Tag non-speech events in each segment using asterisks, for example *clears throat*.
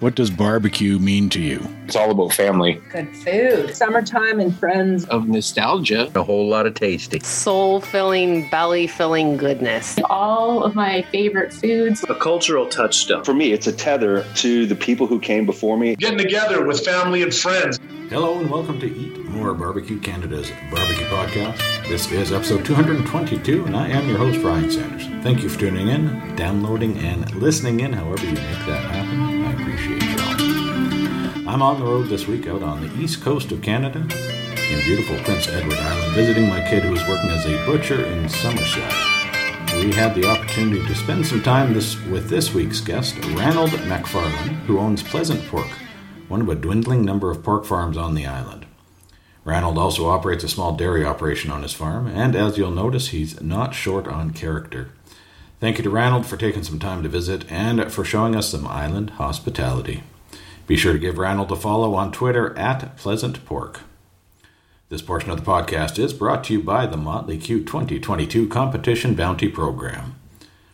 What does barbecue mean to you? It's all about family. Good food. Summertime and friends. Of nostalgia. A whole lot of tasty. Soul filling, belly filling goodness. All of my favorite foods. A cultural touchstone. For me, it's a tether to the people who came before me. Getting together with family and friends. Hello and welcome to Eat More Barbecue Canada's barbecue podcast. This is episode 222, and I am your host, Ryan Sanders. Thank you for tuning in, downloading, and listening in, however you make that happen. I'm on the road this week out on the east coast of Canada in beautiful Prince Edward Island, visiting my kid who is working as a butcher in Somerset. We had the opportunity to spend some time this, with this week's guest, Ranald MacFarlane, who owns Pleasant Pork one of a dwindling number of pork farms on the island. Ranald also operates a small dairy operation on his farm, and as you'll notice, he's not short on character. Thank you to Ranald for taking some time to visit and for showing us some island hospitality. Be sure to give Ranald a follow on Twitter at Pleasant Pork. This portion of the podcast is brought to you by the Motley Que 2022 Competition Bounty Program.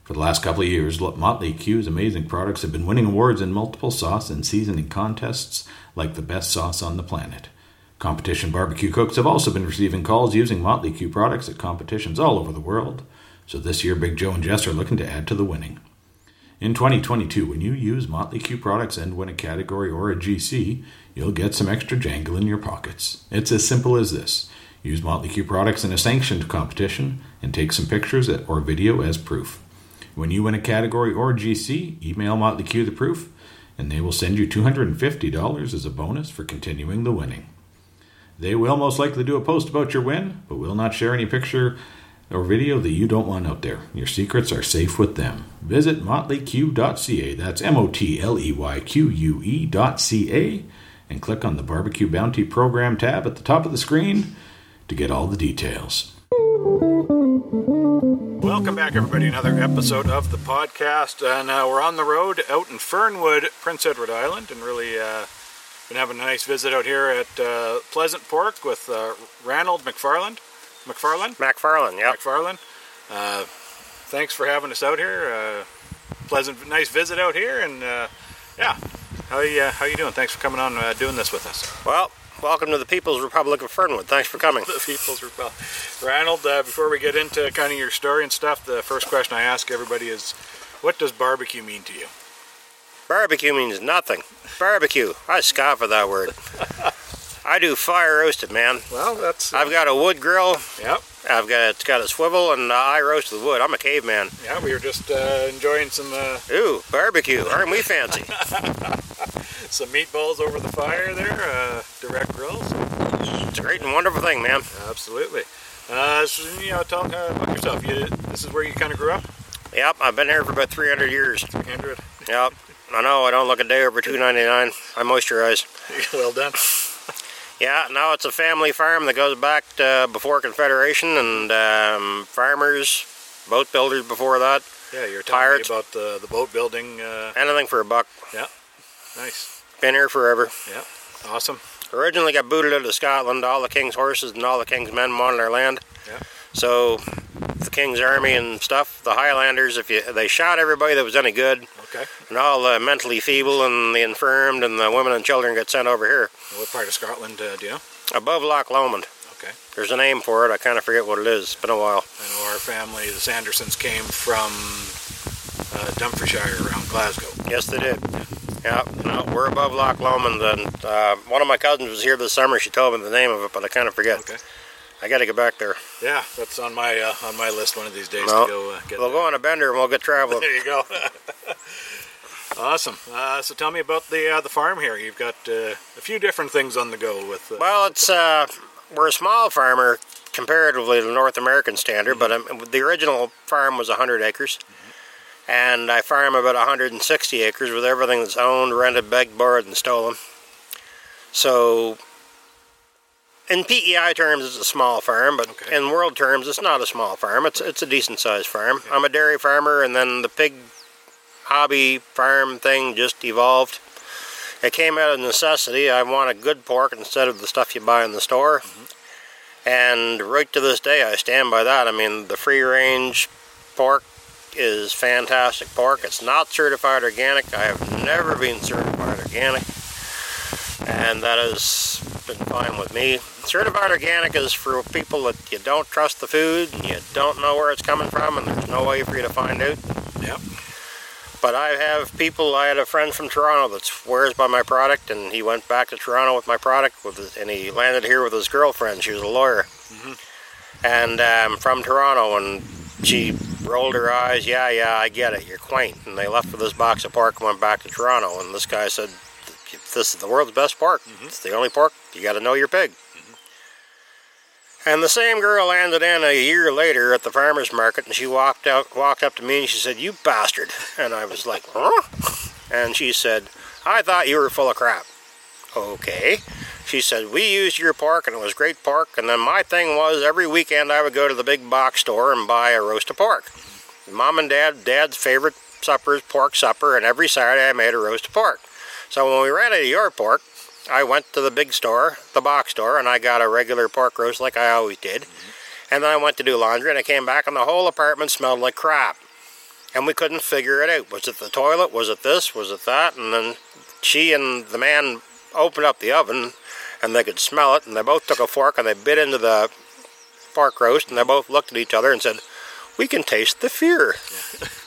For the last couple of years, Motley Que's amazing products have been winning awards in multiple sauce and seasoning contests like the best sauce on the planet. Competition barbecue cooks have also been receiving calls using Motley Q products at competitions all over the world, so this year Big Joe and Jess are looking to add to the winning. In 2022, when you use Motley Que products and win a category or a GC, you'll get some extra jangle in your pockets. It's as simple as this. Use Motley Que products in a sanctioned competition and take some pictures or video as proof. When you win a category or GC, email Motley Que the proof, and they will send you $250 as a bonus for continuing the winning. They will most likely do a post about your win, but will not share any picture or video that you don't want out there. Your secrets are safe with them. Visit motleyque.ca, that's M O T L E Y Q U E.ca, and click on the Barbecue Bounty Program tab at the top of the screen to get all the details. Welcome back, everybody. Another episode of the podcast, and uh, we're on the road out in Fernwood, Prince Edward Island, and really uh, been having a nice visit out here at uh, Pleasant Pork with uh, Ranald McFarland. McFarland. McFarland, yeah. McFarland. Uh, thanks for having us out here. Uh, pleasant, nice visit out here, and yeah, how are you how you doing? Thanks for coming on doing this with us. Well, Welcome to the People's Republic of Fernwood. Thanks for coming. *laughs* the People's Republic. Ranald, uh, before we get into kind of your story and stuff, the first question I ask everybody is, what does barbecue mean to you? Barbecue means nothing. Barbecue. I scoff at that word. *laughs* I do fire roasted, man. Well, that's. Uh, I've got a wood grill. Yep. I've got it's got a swivel, and uh, I roast the wood. I'm a caveman. Yeah, we were just uh, enjoying some. Uh, Ooh, barbecue! Aren't we fancy? *laughs* some meatballs over the fire there, uh, direct grills. It's a great and wonderful thing, man. Absolutely. Uh, so, you know, talk about yourself. You, this is where you kind of grew up. Yep, I've been here for about 300 years. 300. Yep. I know. I don't look a day over 299. I moisturize. *laughs* well done. Yeah, now it's a family farm that goes back to before Confederation and um, farmers, boat builders before that. Yeah, you're me about the, the boat building. Uh... Anything for a buck. Yeah, nice. Been here forever. Yeah, awesome. Originally got booted out of Scotland. All the king's horses and all the king's men wanted our land. Yeah. So the king's army and stuff, the Highlanders, if you they shot everybody that was any good. Okay. And all the mentally feeble and the infirmed and the women and children get sent over here. What part of Scotland uh, do you know? Above Loch Lomond. Okay. There's a name for it. I kind of forget what it is. It's been a while. I know our family, the Sandersons, came from uh, Dumfriesshire around Glasgow. Yes, they did. Yeah, no, we're above Loch Lomond, and uh, one of my cousins was here this summer. She told me the name of it, but I kind of forget. Okay. I got to get back there. Yeah, that's on my uh, on my list one of these days no. to go uh, get. We'll there. go on a bender and we'll get traveling. *laughs* there you go. *laughs* awesome. Uh, so tell me about the uh, the farm here. You've got uh, a few different things on the go with. Uh, well, it's we're a small farmer comparatively to the North American standard, mm-hmm. but um, the original farm was 100 acres. Mm-hmm. And I farm about 160 acres with everything that's owned, rented, begged, borrowed, and stolen. So in PEI terms, it's a small farm, but okay. in world terms, it's not a small farm. It's it's a decent sized farm. Yeah. I'm a dairy farmer, and then the pig hobby farm thing just evolved. It came out of necessity. I wanted good pork instead of the stuff you buy in the store, mm-hmm. and right to this day, I stand by that. I mean, the free range pork is fantastic pork. It's not certified organic. I have never been certified organic, and that has been fine with me. Certified organic is for people that you don't trust the food and you don't know where it's coming from, and there's no way for you to find out. Yep. But I have people. I had a friend from Toronto that swears by my product, and he went back to Toronto with my product, with his, and he landed here with his girlfriend. She was a lawyer, and um, from Toronto, and she rolled her eyes. Yeah, yeah, I get it. You're quaint. And they left with this box of pork and went back to Toronto. And this guy said, "This is the world's best pork. Mm-hmm. It's the only park You got to know your pig." Mm-hmm. And the same girl landed in a year later at the farmer's market, and she walked out, walked up to me, and she said, "You bastard!" And I was like, "Huh?" And she said, "I thought you were full of crap." Okay. She said, We used your park and it was great park. And then my thing was every weekend I would go to the big box store and buy a roast of pork. Mm-hmm. Mom and dad, dad's favorite supper is pork supper, and every Saturday I made a roast of pork. So when we ran out of your pork, I went to the big store, the box store, and I got a regular pork roast like I always did. Mm-hmm. And then I went to do laundry and I came back and the whole apartment smelled like crap. And we couldn't figure it out. Was it the toilet? Was it this? Was it that? And then she and the man opened up the oven and they could smell it and they both took a fork and they bit into the pork roast and they both looked at each other and said, We can taste the fear.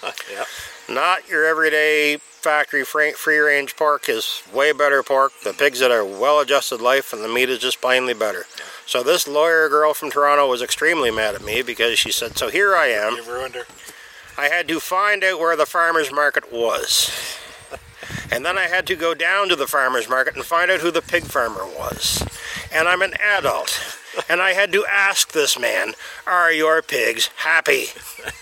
*laughs* Yeah. Not your everyday factory free range pork is way better pork. The pigs that are well adjusted life and the meat is just plainly better. So this lawyer girl from Toronto was extremely mad at me because she said, So here I am. You ruined her. I had to find out where the farmer's market was. And then I had to go down to the farmer's market and find out who the pig farmer was. And I'm an adult. And I had to ask this man, Are your pigs happy?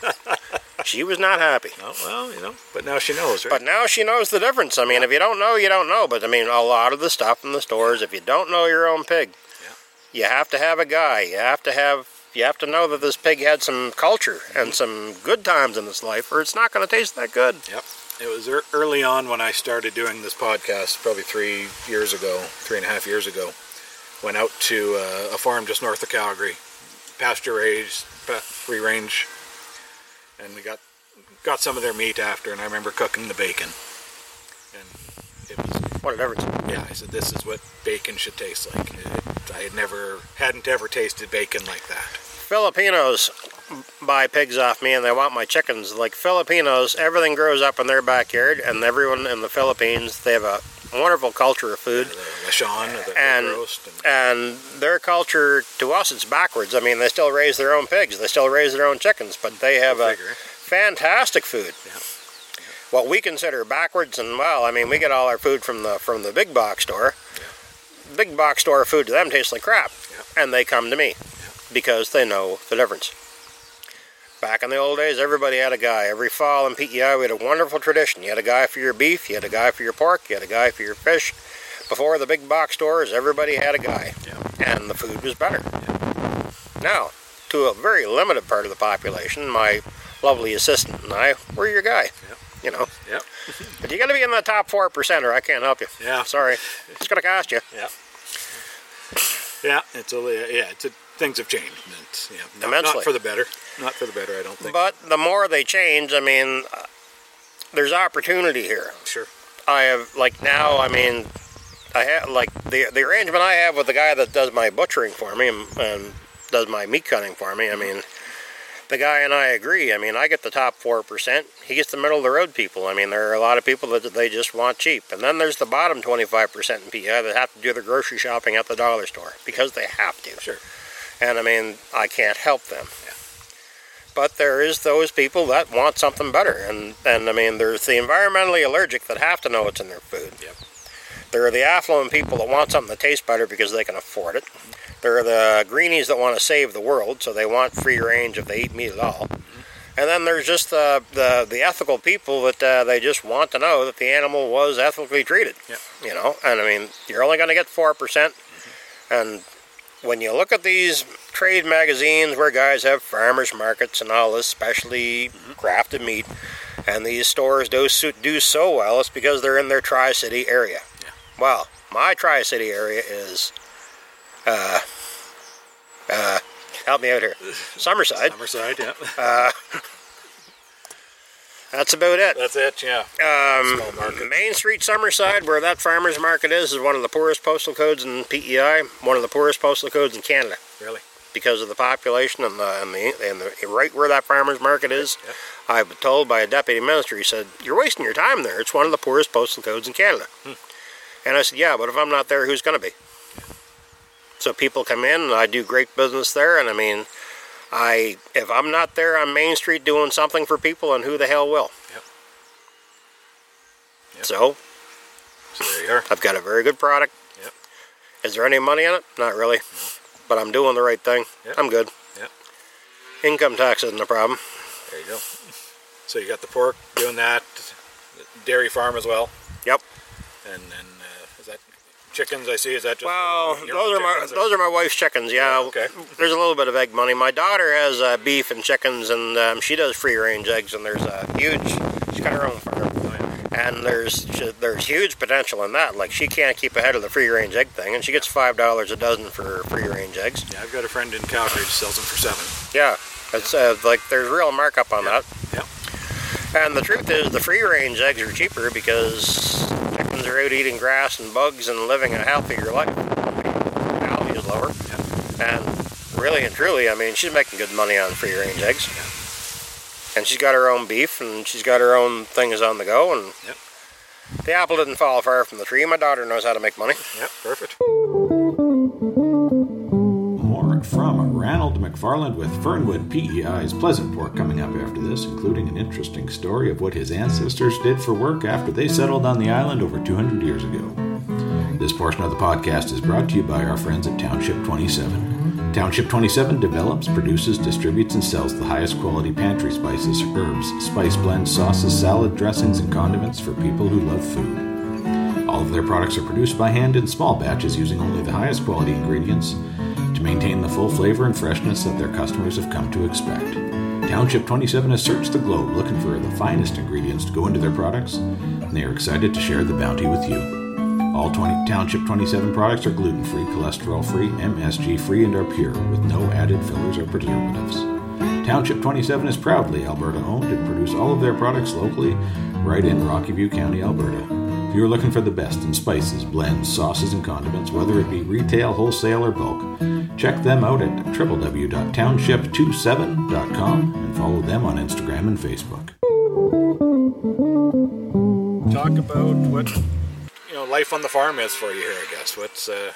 *laughs* She was not happy. Oh, well, you know, but now she knows, right? But now she knows the difference. I mean, if you don't know, you don't know. But I mean, a lot of the stuff in the stores, if you don't know your own pig, yeah. you have to have a guy. You have to have. You have to know that this pig had some culture and some good times in its life, or it's not going to taste that good. Yep. It was ear- early on when I started doing this podcast, probably three years ago, three and a half years ago. Went out to uh, a farm just north of Calgary, pasture raised, free range, and we got got some of their meat after. And I remember cooking the bacon, and it was What a difference! yeah. I said this is what bacon should taste like. It, I had never hadn't ever tasted bacon like that. Filipinos buy pigs off me and they want my chickens. Like Filipinos, everything grows up in their backyard, and everyone in the Philippines, they have a wonderful culture of food. Or the And- and And their culture, to us, it's backwards. I mean, they still raise their own pigs, they still raise their own chickens, but they have a fantastic food. Yeah. What we consider backwards, and well, I mean, we get all our food from the from the big box store. Big box store food to them tastes like crap, and they come to me because they know the difference. Back in the old days, everybody had a guy. Every fall in PEI, we had a wonderful tradition. You had a guy for your beef, you had a guy for your pork, you had a guy for your fish. Before the big box stores, everybody had a guy, and the food was better. Now, to a very limited part of the population, my lovely assistant and I, we're your guy. You know, Yep. *laughs* but you got to be in the top four percent, or I can't help you. Yeah. sorry, it's gonna cost you. Yeah. Yeah, it's a yeah, it's a, things have changed. It's, yeah, not, Immensely. not for the better. Not for the better, I don't think. But the more they change, I mean, there's opportunity here. sure. I have like now. I mean, I have like the the arrangement I have with the guy that does my butchering for me and, and does my meat cutting for me. I mean, the guy and I agree. I mean, I get the top four percent. He gets the middle of the road people. I mean, there are a lot of people that they just want cheap, and then there's the bottom twenty five percent in PEI that have to do their grocery shopping at the dollar store because they have to. Sure. And I mean, I can't help them. But there is those people that want something better, and and I mean, there's the environmentally allergic that have to know what's in their food. Yep. There are the affluent people that want something that tastes better because they can afford it. There are the greenies that want to save the world, so they want free range if they eat meat at all. And then there's just the the, the ethical people that uh, they just want to know that the animal was ethically treated. Yep. You know, and I mean, you're only going to get four percent, and when you look at these trade magazines where guys have farmers markets and all this specially crafted meat, and these stores do so, do so well, it's because they're in their Tri City area. Well, my Tri City area is, uh, uh, help me out here, *laughs* Summerside. Summerside, yeah. *laughs* That's about it. That's it. Yeah. Um, Main Street, Summerside, where that farmers market is, is one of the poorest postal codes in PEI, one of the poorest postal codes in Canada Really. because of the population and the and the, and the right where that farmers market is. Yeah. I've been told by a deputy minister. He said, "You're wasting your time there. It's one of the poorest postal codes in Canada." Hmm. And I said, "Yeah, but if I'm not there, who's going to be?" So people come in, and I do great business there, and I mean, I if I'm not there on Main Street doing something for people, and who the hell will? Yep. Yep. So So there you are. I've got a very good product. Yep. Is there any money in it? Not really. No. But I'm doing the right thing. Yep. I'm good. Yep. Income tax isn't a problem. There you go. So you got the pork doing that, dairy farm as well, Yep. and that chickens? I see. Is that just Well, those are my or- those are my wife's chickens. Yeah. Okay. There's a little bit of egg money. My daughter has uh, beef and chickens, and um, she does free range eggs. And there's a huge. She's got her own farm, and there's there's huge potential in that. Like she can't keep ahead of the free range egg thing, and she gets five dollars a dozen for free range eggs. Yeah, I've got a friend in Calgary who sells them for seven. Yeah, it's uh, like there's real markup on that. Yep. And the truth is, the free range eggs are cheaper because are out eating grass and bugs and living a healthier life. Mortality is lower. And really and truly, I mean, she's making good money on free range eggs. And she's got her own beef and she's got her own things on the go. And Yep. the apple didn't fall far from the tree. My daughter knows how to make money. Yep. Perfect. McFarland with Fernwood PEI's Pleasant Pork coming up after this, including an interesting story of what his ancestors did for work after they settled on the island over 200 years ago. This portion of the podcast is brought to you by our friends at Township 27. Township 27 develops, produces, distributes, and sells the highest quality pantry spices, herbs, spice blends, sauces, salad dressings, and condiments for people who love food. All of their products are produced by hand in small batches using only the highest quality ingredients to maintain the full flavor and freshness that their customers have come to expect. Township 27 has searched the globe looking for the finest ingredients to go into their products, and they are excited to share the bounty with you. All 20 Township 27 products are gluten free, cholesterol free, MSG free, and are pure, with no added fillers or preservatives. Township 27 is proudly Alberta owned and produce all of their products locally right in Rocky View County, Alberta. If you're looking for the best in spices, blends, sauces, and condiments, whether it be retail, wholesale, or bulk, check them out at www.township27.com and follow them on Instagram and Facebook. Talk about what you know life on the farm is for you here. I guess what's uh,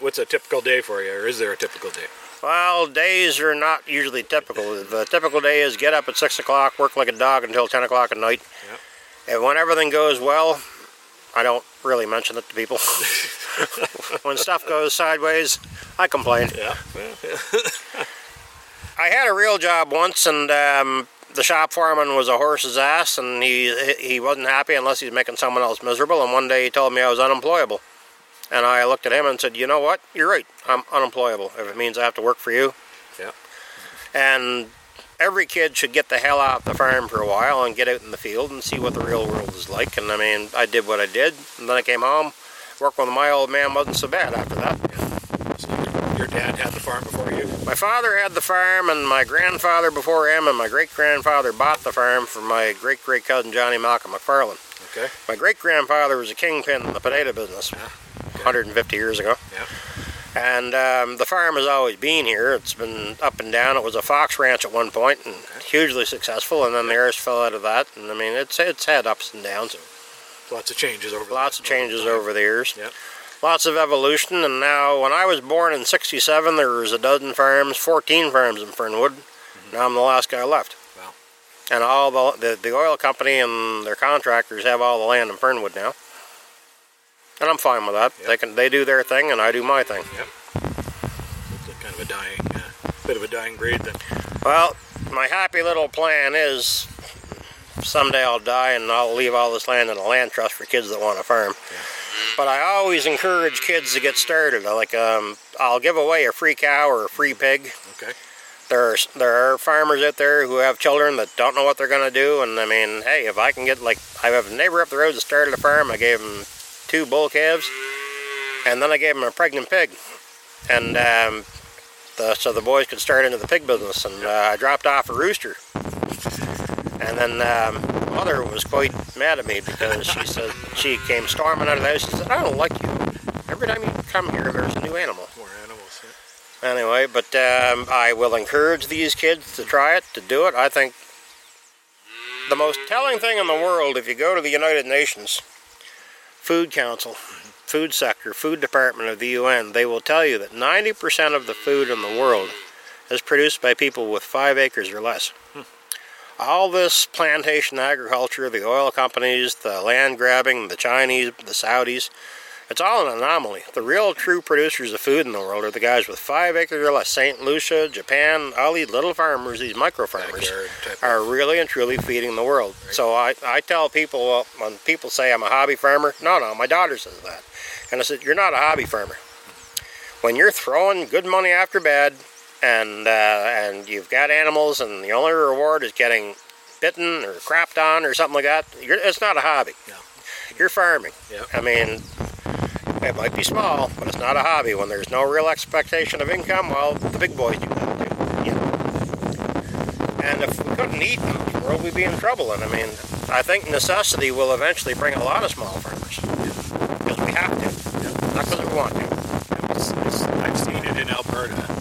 what's a typical day for you, or is there a typical day? Well, days are not usually typical. The typical day is get up at 6 o'clock, work like a dog until 10 o'clock at night. And when everything goes well, I don't really mention it to people. *laughs* when stuff goes sideways, I complain. Yeah. I had a real job once, and um, the shop foreman was a horse's ass, and he he wasn't happy unless he was making someone else miserable. And one day he told me I was unemployable, and I looked at him and said, "You know what? You're right. I'm unemployable. If it means I have to work for you." Yeah. And every kid should get the hell off the farm for a while and get out in the field and see what the real world is like. And I mean, I did what I did, and then I came home. Working with my old man wasn't so bad after that. So your dad had the farm before you. My father had the farm, and my grandfather before him, and my great grandfather bought the farm from my great great cousin Johnny Malcolm McFarland. Okay. My great grandfather was a kingpin in the potato business Yeah. 150 years ago. Yeah. And um, the farm has always been here. It's been up and down. It was a fox ranch at one point and hugely successful, and then the heirs fell out of that. And I mean, it's it's had ups and downs. Lots of changes over. Lots of changes over the years. Yeah. Lots of evolution, and now when I was born in '67, there was a dozen farms, 14 farms in Fernwood. Now I'm the last guy left. Wow. And all the, the the oil company and their contractors have all the land in Fernwood now. And I'm fine with that. Yep. They can they do their thing, and I do my thing. Yep. It's a kind of a dying, uh, bit of a dying breed. Then. Well, my happy little plan is someday I'll die and I'll leave all this land in a land trust for kids that want to farm. But I always encourage kids to get started. I Like, um, I'll give away a free cow or a free pig. Okay. There are, there are farmers out there who have children that don't know what they're going to do. And I mean, hey, if I can get, like, I have a neighbor up the road that started a farm. I gave him two bull calves, and then I gave him a pregnant pig. And um, the, so the boys could start into the pig business. And uh, I dropped off a rooster. And then um, mother was quite mad at me because she said she came storming out of the house. She said, "I don't like you. Every time you come here, there's a new animal." More animals. yeah. Anyway, but um, I will encourage these kids to try it, to do it. I think the most telling thing in the world, if you go to the United Nations Food Council, Food Sector, Food Department of the UN, they will tell you that 90% of the food in the world is produced by people with five acres or less. Hmm. All this plantation agriculture, the oil companies, the land grabbing, the Chinese, the Saudis, it's all an anomaly. The real true producers of food in the world are the guys with five acres or less. St. Lucia, Japan, all these little farmers, these micro farmers, are really and truly feeding the world. So I, I tell people, well, when people say I'm a hobby farmer, no, no, my daughter says that. And I said, you're not a hobby farmer. When you're throwing good money after bad, and uh, and you've got animals, and the only reward is getting bitten or crapped on or something like that, you're, it's not a hobby. You're farming. Yeah. I mean, it might be small, but it's not a hobby. When there's no real expectation of income, well, the big boys do that too. You know. And if we couldn't eat in world, we'd be in trouble. And I mean, I think necessity will eventually bring a lot of small farmers because we have to, not because we want to. I've seen it in Alberta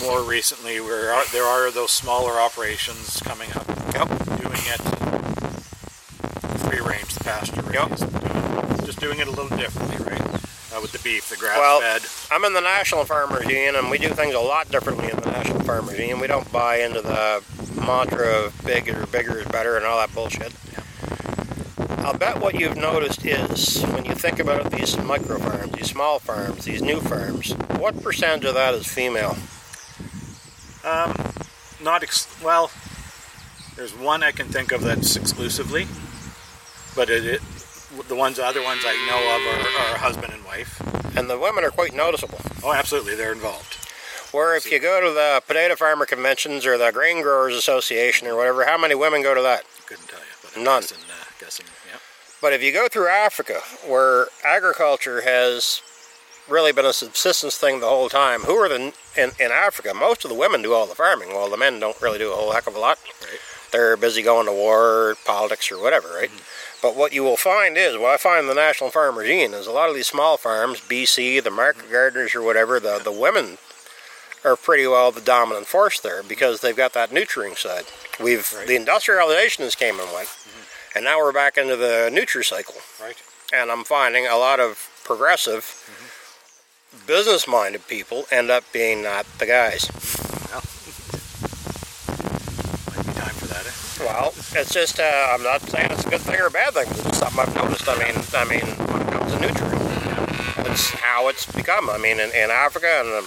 more recently where are- there are those smaller operations coming up Yep. doing it free range, the pasture Yep. raised, just doing it a little differently, right? Uh, with the beef, the grass Well, fed. I'm in the National Farmers Union, and we do things a lot differently in the National Farmers Union. We don't buy into the mantra of bigger, bigger is better, and all that bullshit. I'll bet what you've noticed is when you think about these micro farms, these small farms, these new farms, what percentage of that is female? Um, not ex- well. There's one I can think of that's exclusively, but it, it the ones the other ones I know of are, are husband and wife. And the women are quite noticeable. Oh, absolutely, they're involved. Where if you go to the potato farmer conventions or the grain growers association or whatever, how many women go to that? Couldn't tell you, but I'm None. Guessing, uh, guessing, yeah. But if you go through Africa, where agriculture has really been a subsistence thing the whole time, who are the in, in Africa? Most of the women do all the farming, while the men don't really do a whole heck of a lot. Right. They're busy going to war, politics, or whatever, right? Mm-hmm. But what you will find is, what I find in the National Farmers Union is a lot of these small farms, BC, the market mm-hmm. gardeners, or whatever, the, the women are pretty well the dominant force there because they've got that nurturing side. We've Right. the industrialization has came and went, mm-hmm. and now we're back into the nutri cycle. Right. And I'm finding a lot of progressive, business-minded people end up being not the guys. Might be time for that. Eh? Well, it's just uh, I'm not saying it's a good thing or a bad thing. It's something I've noticed. I mean, I mean, when it comes to nutrient, it's how it's become. I mean, in, in Africa and um,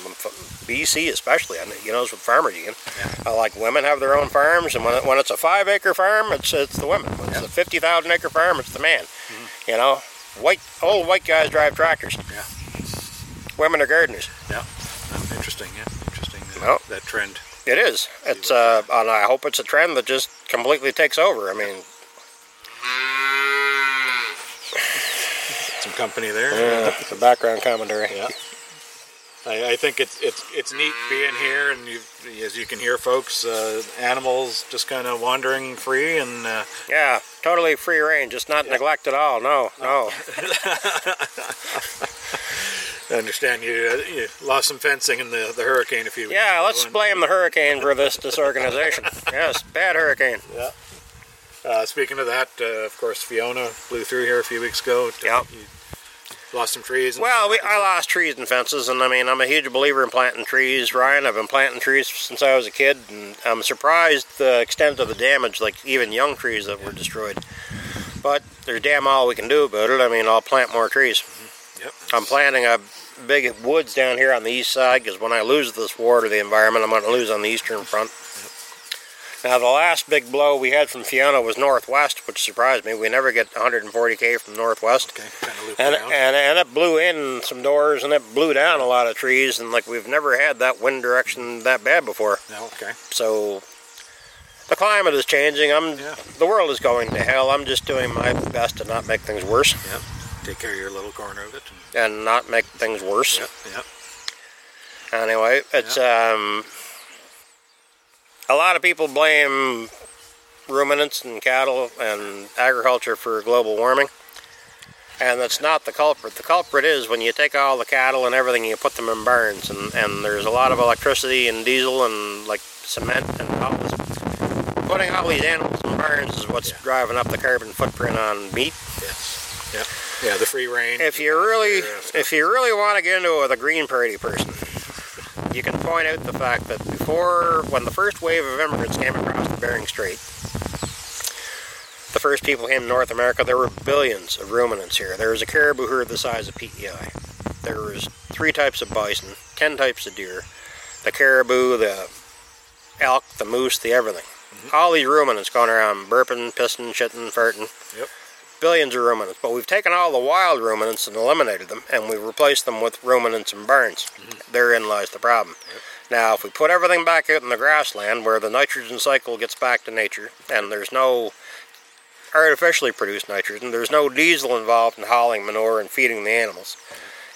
BC especially, and you know, it's with farmer union. Yeah. Uh, like women have their own farms, and when, it, when it's a five acre farm, it's it's the women. When it's a fifty thousand acre farm, it's the man. You know, white old white guys drive tractors. Yeah. Women are gardeners. Yeah. Interesting. Yeah. Interesting. Uh. That trend. It is. It's uh, and I hope it's a trend that just completely takes over. I mean, Some company there. the background commentary. Yeah. I, I think it's it's it's neat being here, and you, as you can hear, folks, uh, animals just kind of wandering free, and uh, Yeah, totally free range. It's not neglect at all. No, no. *laughs* I understand you uh, you lost some fencing in the, the hurricane a few. weeks Yeah, let's and, blame the hurricane for this disorganization. *laughs* Yes, bad hurricane. Uh, speaking of that, uh, of course, Fiona blew through here a few weeks ago. Yep. You lost some trees. and- Well, we, I lost trees and fences, and I mean, I'm a huge believer in planting trees, Ryan. I've been planting trees since I was a kid, and I'm surprised the extent of the damage, like even young trees that were destroyed. But there's damn all we can do about it. I mean, I'll plant more trees. Yep. I'm planting a big woods down here on the east side because when I lose this war to the environment, I'm going to lose on the eastern front. Now, the last big blow we had from Fiona was northwest, which surprised me. We never get 140k from northwest. Okay, kind of And, and, and it blew in some doors and it blew down a lot of trees, and like we've never had that wind direction that bad before. no, okay. So the climate is changing. I'm Yeah. the world is going to hell. I'm just doing my best to not make things worse Yep. Take care of your little corner of it. And, and not make things worse. yep. Yep. Anyway, it's um, a lot of people blame ruminants and cattle and agriculture for global warming. And that's not the culprit. The culprit is when you take all the cattle and everything, you put them in barns, and, and there's a lot of electricity and diesel and like cement and all this. Putting all these animals in barns is what's driving up the carbon footprint on meat. Yes. Yeah. Yeah. The free range. If you really, if you really want to get into it with a Green Party person, you can point out the fact that before, when the first wave of immigrants came across the Bering Strait, the first people came to North America, there were billions of ruminants here. There was a caribou herd the size of PEI. There was three types of bison, ten types of deer, the caribou, the elk, the moose, the everything. Mm-hmm. All these ruminants going around burping, pissing, shitting, farting. Yep. Billions of ruminants. But we've taken all the wild ruminants and eliminated them, and we've replaced them with ruminants in barns. Mm-hmm. Therein lies the problem. Now, if we put everything back out in the grassland where the nitrogen cycle gets back to nature, and there's no artificially produced nitrogen, there's no diesel involved in hauling manure and feeding the animals.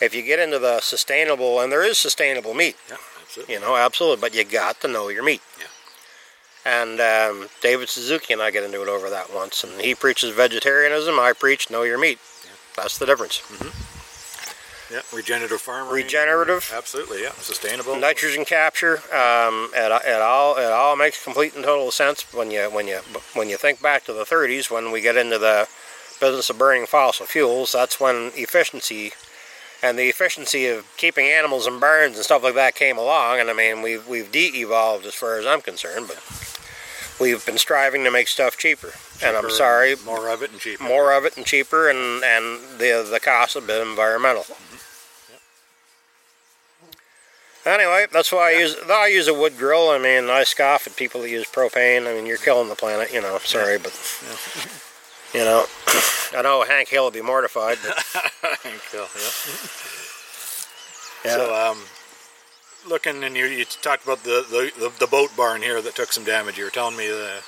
If you get into the sustainable, and there is sustainable meat, Yeah. Absolutely. you know, absolutely, but you got to know your meat. Yeah. And um, David Suzuki and I get into it over that once, and he preaches vegetarianism. I preach know your meat. That's the difference. Yeah. Regenerative farming. Regenerative. Absolutely. Yeah. Sustainable. Nitrogen capture. Um, it, it all it all makes complete and total sense when you when you when you think back to the 30s when we get into the business of burning fossil fuels. That's when efficiency and the efficiency of keeping animals in barns and stuff like that came along. And I mean we've we've de-evolved as far as I'm concerned, but we've been striving to make stuff cheaper. and I'm Cheaper, sorry, More of it and cheaper. more of it and cheaper, and and the the cost have been environmental. Anyway, that's why I use I use a wood grill. I mean, I scoff at people that use propane. I mean, you're killing the planet. You know, sorry, but you know, *clears throat* I know Hank Hill would be mortified. But *laughs* Cool, yeah. yeah, So, um, looking and you, you talked about the, the, the, boat barn here that took some damage. You were telling me the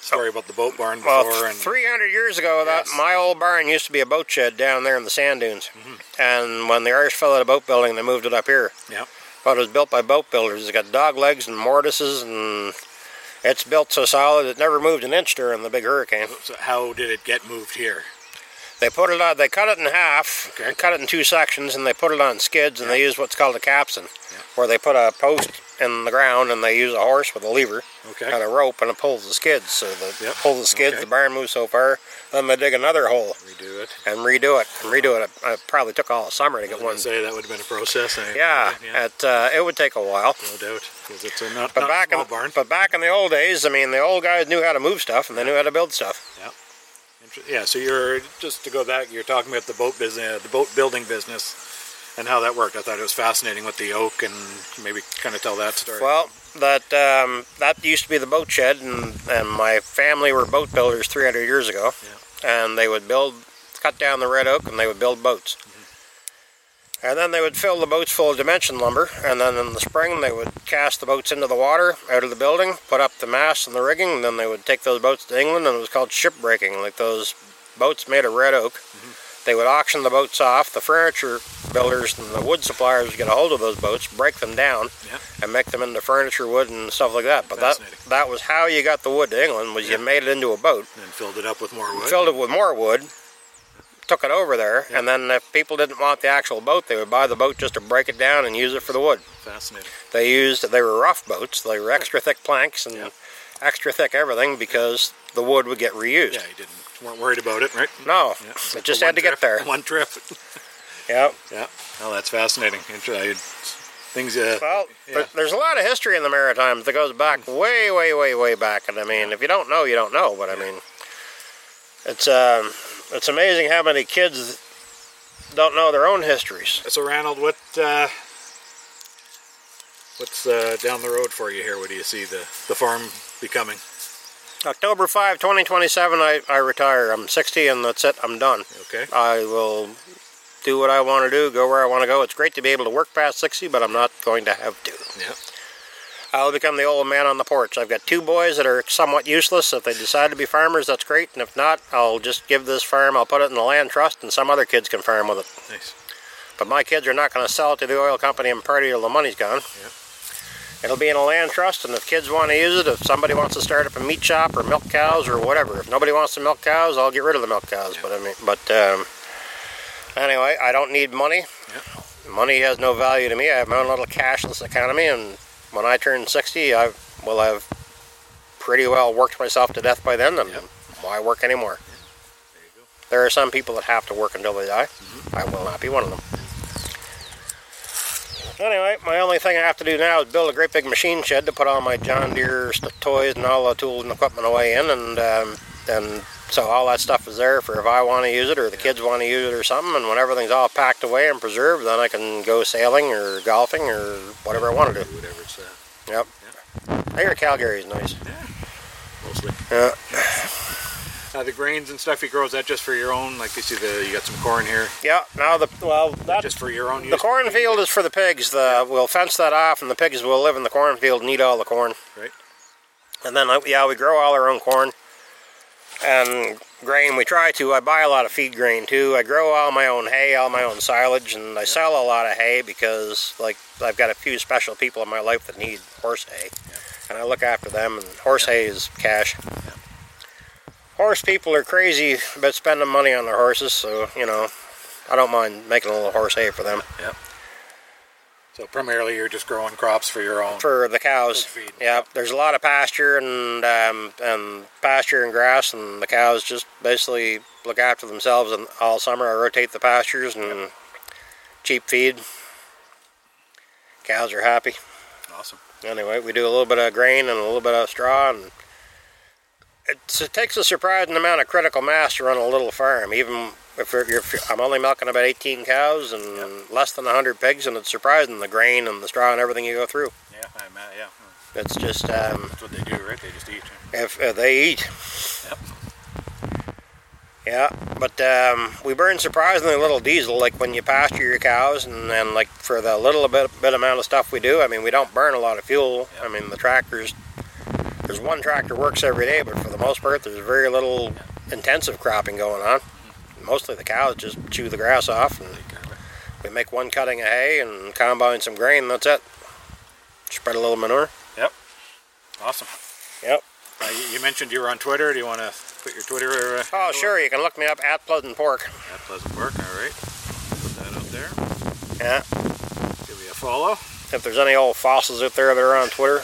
story about the boat barn before. well, and 300 years ago, that my old barn used to be a boat shed down there in the sand dunes. Mm-hmm. And when the Irish fell out of boat building, they moved it up here. Yeah. But it was built by boat builders. It's got dog legs and mortises, and it's built so solid it never moved an inch during the big hurricane. So how did it get moved here? They put it on. They cut it in half, Okay. cut it in two sections, and they put it on skids, and they use what's called a capstan, Yeah. where they put a post in the ground, and they use a horse with a lever Okay. and a rope, and it pulls the skids. So they Yep. pull the skids, Okay. the barn moves so far, then they dig another hole Redo it. and redo it and redo it. It, probably took all summer to get one. say that would have been a process. I- Yeah, yeah, It uh, it would take a while. no doubt, because it's a not, But not back small in barn. but back in the old days, I mean, the old guys knew how to move stuff and they knew how to build stuff. Inter- Yeah, so you're just to go back. You're talking about the boat business, the boat building business, and how that worked. I thought it was fascinating with the oak, and maybe kind of tell that story. Well, that um, that used to be the boat shed, and, and my family were boat builders 300 years ago, and they would build, cut down the red oak, and they would build boats. And then they would fill the boats full of dimension lumber, and then in the spring they would cast the boats into the water out of the building, put up the masts and the rigging, and then they would take those boats to England, and it was called shipbreaking, like those boats made of red oak. Mm-hmm. They would auction the boats off. The furniture builders and the wood suppliers would get a hold of those boats, break them down, Yeah. and make them into furniture wood and stuff like that. But that that was how you got the wood to England. Was Yeah. you made it into a boat, and filled it up with more wood. filled it with more wood, took it over there, and then if people didn't want the actual boat, they would buy the boat just to break it down and use it for the wood. Fascinating. They used they were rough boats. They were extra thick planks and Yeah. extra thick everything because the wood would get reused. Yeah, you didn't weren't worried about it, right? No, Yeah, it just had to get trip- there. *laughs* One trip. Yeah. Yeah. Oh, that's fascinating. Interesting. Things. Uh, Well, yeah. there, there's a lot of history in the Maritimes that goes back way, way, way, way back. And I mean, if you don't know, you don't know. But I mean, it's um, it's amazing how many kids don't know their own histories. So, Ranald, what uh, what's uh, down the road for you here? What do you see the the farm becoming? October 5, 2027, I, I retire. I'm 60 and that's it. I'm done. Okay. I will do what I want to do, go where I want to go. It's great to be able to work past 60, but I'm not going to have to. Yeah. I'll become the old man on the porch. I've got two boys that are somewhat useless. If they decide to be farmers, that's great. And if not, I'll just give this farm, I'll put it in the land trust, and some other kids can farm with it. Nice. But my kids are not going to sell it to the oil company and party till the money's gone. Yeah. It'll be in a land trust, and if kids want to use it, if somebody wants to start up a meat shop or milk cows or whatever, if nobody wants to milk cows, I'll get rid of the milk cows. But I mean, but um, anyway, I don't need money. Yeah. Money has no value to me. I have my own little cashless economy, and when I turn 60, I will have pretty well worked myself to death by then, and why work anymore? There are some people that have to work until they die. I will not be one of them. Anyway, my only thing I have to do now is build a great big machine shed to put all my John Deere toys and all the tools and equipment away in, and um, and so all that stuff is there for if I want to use it or the kids want to use it or something. And when everything's all packed away and preserved, then I can go sailing or golfing or whatever I want to do. Whatever it's uh, Yep. I hear Calgary's nice. Yeah. mostly. Yeah. Uh, the grains and stuff you grow is that just for your own? Like you see, the you got some corn here, Yeah. Now the well that just for your own use. the cornfield is for the pigs. The we'll fence that off, and the pigs will live in the cornfield and eat all the corn. Right. And then, uh, yeah, we grow all our own corn and grain. We try to. I buy a lot of feed grain too. I grow all my own hay, all my own silage, and I sell a lot of hay because, like, I've got a few special people in my life that need horse hay, and I look after them. And horse hay is cash. Horse people are crazy about spending money on their horses, so you know, I don't mind making a little horse hay for them. So primarily, you're just growing crops for your own. for the cows. Yeah, there's a lot of pasture and um, and pasture and grass, and the cows just basically look after themselves. And all summer, I rotate the pastures and cheap feed. Cows are happy. awesome. Anyway, we do a little bit of grain and a little bit of straw, and it's, it takes a surprising amount of critical mass to run a little farm. Even if, you're, you're, I'm only milking about 18 cows and less than 100 pigs, and it's surprising the grain and the straw and everything you go through. Yeah, I'm, uh, yeah. It's just um, That's what they do, right? They just eat. if, if they eat. Yep. Yeah, but um, we burn surprisingly little diesel. Like when you pasture your cows, and then like for the little bit bit amount of stuff we do, I mean, we don't burn a lot of fuel. I mean, the tractors. There's one tractor works every day, but for the most part, there's very little intensive cropping going on. Mostly the cows just chew the grass off, and we make one cutting of hay and combine some grain. That's it. Spread a little manure. Yep. Awesome. Yep. Uh, you, mentioned you were on Twitter. Do you want to put your Twitter? Uh, Oh, sure. You can look me up at Pleasant Pork. At Pleasant Pork. All right. Put that out there. Yeah. Give me a follow. If there's any old fossils out there that are on Twitter,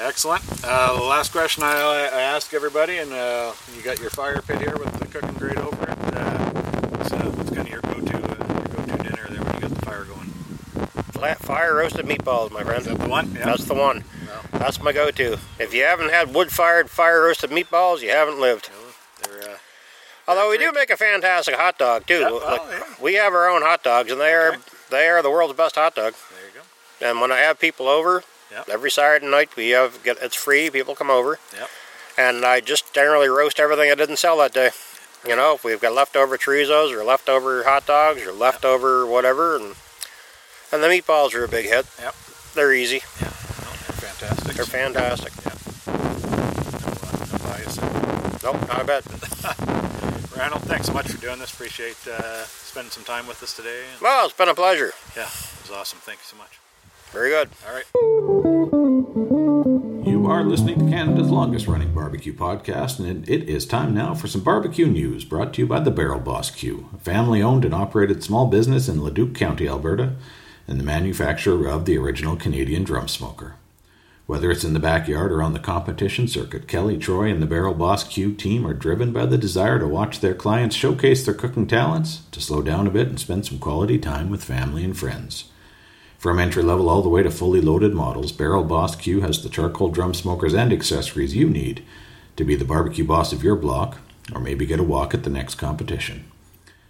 Excellent. Uh, the last question I, I ask everybody, and uh, you got your fire pit here with the cooking grate over it. Uh, what's, uh, what's kind of your go-to uh, your go-to dinner there when you got the fire going? flat fire roasted meatballs, my friend. Is that the one? Yeah. That's the one. No. That's my go-to. If you haven't had wood-fired fire roasted meatballs, you haven't lived. Uh, Although we do make a fantastic hot dog too. Yeah, Like, oh, yeah. We have our own hot dogs, and they Okay. are they are the world's best hot dog. there you go. And when I have people over, Yeah. every Saturday night we have get it's free. People come over, Yep. and I just generally roast everything I didn't sell that day. You know, if we've got leftover chorizos or leftover hot dogs or leftover whatever, and and the meatballs are a big hit. Yep. They're easy. No, they're fantastic. They're fantastic. No, uh, no. Nope, a bit. *laughs* Ranald, thanks so much for doing this. Appreciate uh, spending some time with us today. Well, it's been a pleasure. Yeah, it was awesome. Thank you so much. Very good. All right. You are listening to Canada's longest running barbecue podcast, and it, is time now for some barbecue news brought to you by the Barrel Boss Q, a family owned and operated small business in Leduc County, Alberta, and the manufacturer of the original Canadian drum smoker. Whether it's in the backyard or on the competition circuit, Kelly Troy and the Barrel Boss Q team are driven by the desire to watch their clients showcase their cooking talents, to slow down a bit and spend some quality time with family and friends. From entry level all the way to fully loaded models, Barrel Boss Q has the charcoal drum smokers and accessories you need to be the barbecue boss of your block, or maybe get a walk at the next competition.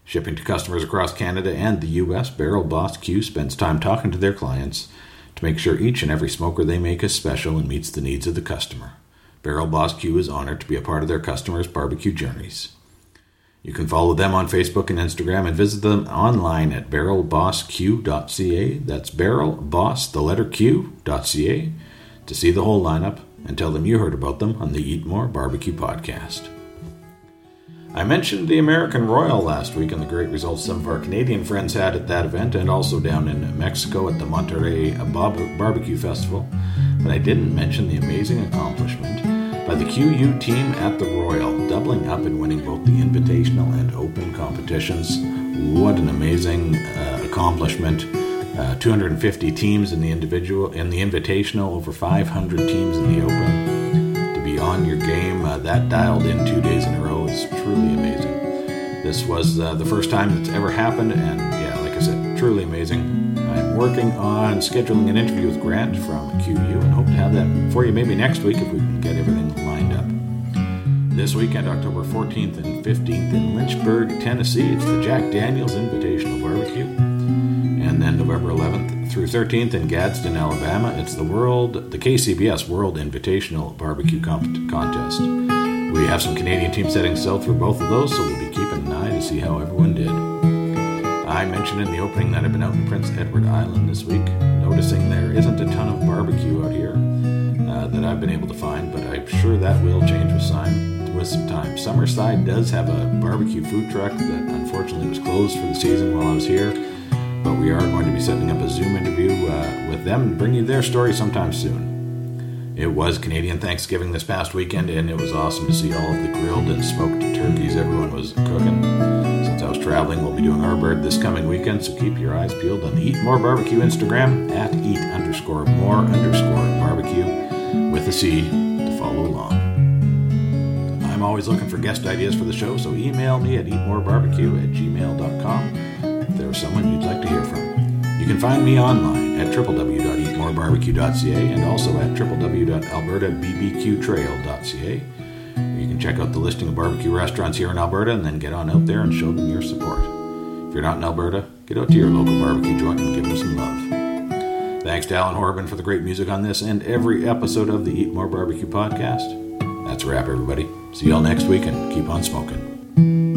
Shipping to customers across Canada and the US, Barrel Boss Q spends time talking to their clients to make sure each and every smoker they make is special and meets the needs of the customer. Barrel Boss Q is honored to be a part of their customers' barbecue journeys. You can follow them on Facebook and Instagram and visit them online at barrelbossq.ca. That's barrelboss, the letter Q.ca, to see the whole lineup and tell them you heard about them on the Eat More Barbecue podcast. I mentioned the American Royal last week and the great results some of our Canadian friends had at that event and also down in Mexico at the Monterrey Barbecue Festival, but I didn't mention the amazing accomplishment by the QU team at the Royal, doubling up and winning both the Invitational and Open competitions. What an amazing uh, accomplishment! Uh, 250 teams in the individual in the Invitational, over 500 teams in the Open. To be on your game uh, that dialed in two days in a row is truly amazing. This was uh, the first time that's ever happened, and yeah, like I said, truly amazing. I'm working on scheduling an interview with Grant from QU and hope to have that for you maybe next week if we can get everything. This weekend, October 14th and 15th in Lynchburg, Tennessee, it's the Jack Daniels Invitational Barbecue. And then November 11th through 13th in Gadsden, Alabama, it's the World, the KCBS World Invitational Barbecue Comp- Contest. We have some Canadian teams setting sail for both of those, so we'll be keeping an eye to see how everyone did. I mentioned in the opening that I've been out in Prince Edward Island this week, noticing there isn't a ton of barbecue out here uh, that I've been able to find, but I'm sure that will change with time. With some time, Summerside does have a barbecue food truck that unfortunately was closed for the season while I was here, but we are going to be setting up a Zoom interview uh, with them and bring you their story sometime soon. It was Canadian Thanksgiving this past weekend, and it was awesome to see all of the grilled and smoked turkeys everyone was cooking. Since I was traveling, we'll be doing our bird this coming weekend, so keep your eyes peeled on the Eat More Barbecue Instagram at eat underscore more underscore barbecue with a C to follow along. I'm always looking for guest ideas for the show, so email me at eatmorebarbecue at gmail.com if there's someone you'd like to hear from. You can find me online at www.eatmorebarbecue.ca and also at www.albertabbqtrail.ca. You can check out the listing of barbecue restaurants here in Alberta and then get on out there and show them your support. If you're not in Alberta, get out to your local barbecue joint and give them some love. Thanks to Alan Horabin for the great music on this and every episode of the Eat More Barbecue podcast. That's a wrap, everybody. See y'all next week and keep on smoking.